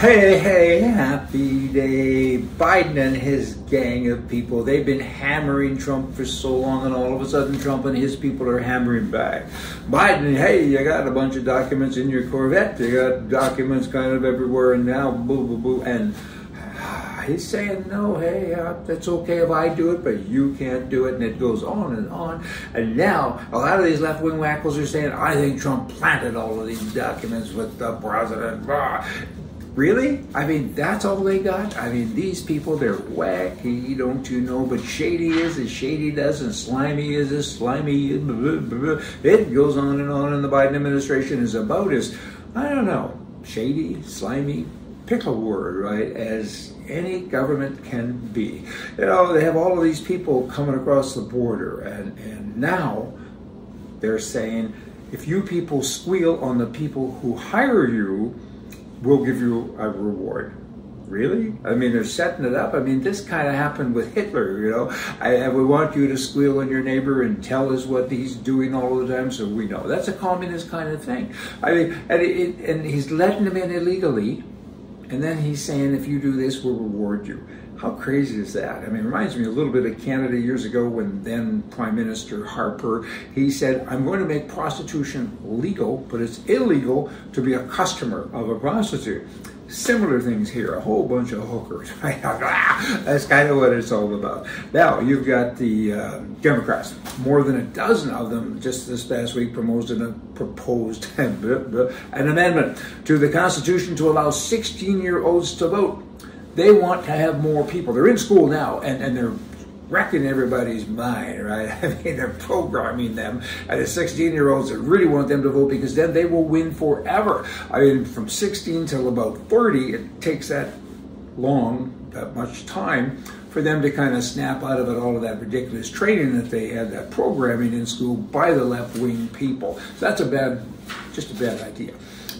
Hey, hey, happy day. Biden and his gang of people, they've been hammering Trump for so long, and all of a sudden, Trump and his people are hammering back. Biden, hey, you got a bunch of documents in your Corvette, you got documents kind of everywhere, and now, boo, boo, boo. And he's saying, no, hey, uh, that's okay if I do it, but you can't do it. And it goes on and on. And now, a lot of these left wing wackos are saying, I think Trump planted all of these documents with the president. Really? I mean, that's all they got? I mean, these people, they're wacky, don't you know? But shady is as shady does, and slimy is as slimy. It goes on and on, and the Biden administration is about as, I don't know, shady, slimy, pick a word, right, as any government can be. You know, they have all of these people coming across the border, and, and now they're saying, if you people squeal on the people who hire you, we'll give you a reward. Really? I mean, they're setting it up. I mean, this kind of happened with Hitler, you know. I, we want you to squeal on your neighbor and tell us what he's doing all the time so we know. That's a communist kind of thing. I mean, and, it, and he's letting them in illegally, and then he's saying, if you do this, we'll reward you. How crazy is that? I mean, it reminds me a little bit of Canada years ago when then Prime Minister Harper, he said, I'm going to make prostitution legal, but it's illegal to be a customer of a prostitute. Similar things here, a whole bunch of hookers. That's kind of what it's all about. Now, you've got the uh, Democrats, more than a dozen of them just this past week proposed an, proposed an amendment to the Constitution to allow 16 year olds to vote. They want to have more people. They're in school now and, and they're wrecking everybody's mind, right? I mean, they're programming them. And the 16 year olds that really want them to vote because then they will win forever. I mean, from 16 till about 30, it takes that long, that much time for them to kind of snap out of it all of that ridiculous training that they had, that programming in school by the left wing people. So that's a bad, just a bad idea.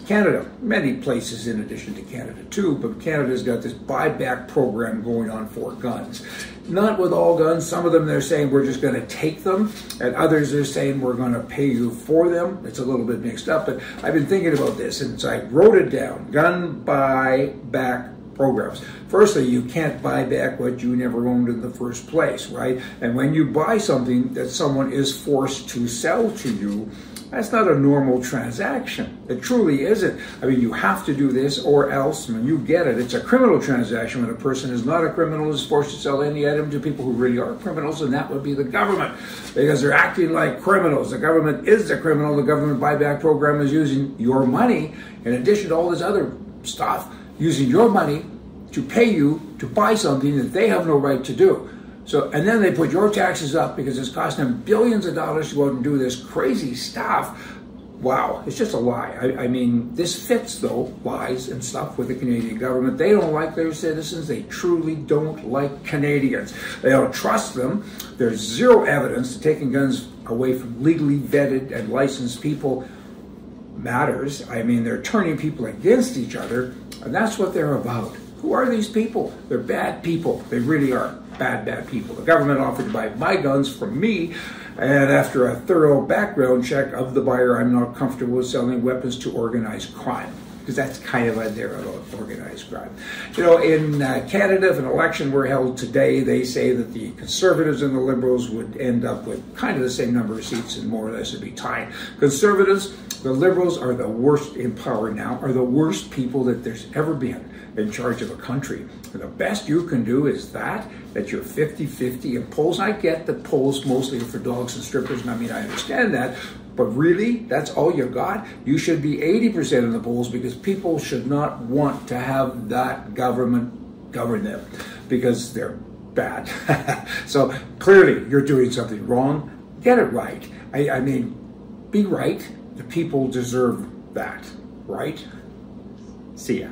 Canada, many places in addition to Canada too, but Canada's got this buyback program going on for guns. Not with all guns. Some of them they're saying we're just going to take them, and others they're saying we're going to pay you for them. It's a little bit mixed up, but I've been thinking about this, and I wrote it down. Gun buyback programs. Firstly, you can't buy back what you never owned in the first place, right? And when you buy something that someone is forced to sell to you, that's not a normal transaction. It truly isn't. I mean, you have to do this or else when you get it, it's a criminal transaction when a person is not a criminal is forced to sell any item to people who really are criminals, and that would be the government because they're acting like criminals. The government is the criminal. The government buyback program is using your money in addition to all this other stuff, using your money to pay you to buy something that they have no right to do. So, and then they put your taxes up because it's costing them billions of dollars to go out and do this crazy stuff. Wow, it's just a lie. I, I, mean, this fits, though, lies and stuff with the Canadian government. They don't like their citizens. They truly don't like Canadians. They don't trust them. There's zero evidence that taking guns away from legally vetted and licensed people matters. I mean, they're turning people against each other, and that's what they're about. Who are these people? They're bad people. They really are bad, bad people. The government offered to buy my guns from me, and after a thorough background check of the buyer, I'm not comfortable with selling weapons to organized crime because that's kind of a they're organized crime. You know, in uh, Canada, if an election were held today, they say that the Conservatives and the Liberals would end up with kind of the same number of seats and more or less it'd be tied. Conservatives, the Liberals are the worst in power now, are the worst people that there's ever been in charge of a country. And the best you can do is that, that you're 50 50. And polls, I get that polls mostly are for dogs and strippers, and I mean, I understand that. But really, that's all you got? You should be 80% in the polls because people should not want to have that government govern them because they're bad. so clearly, you're doing something wrong. Get it right. I, I mean, be right. The people deserve that, right? See ya.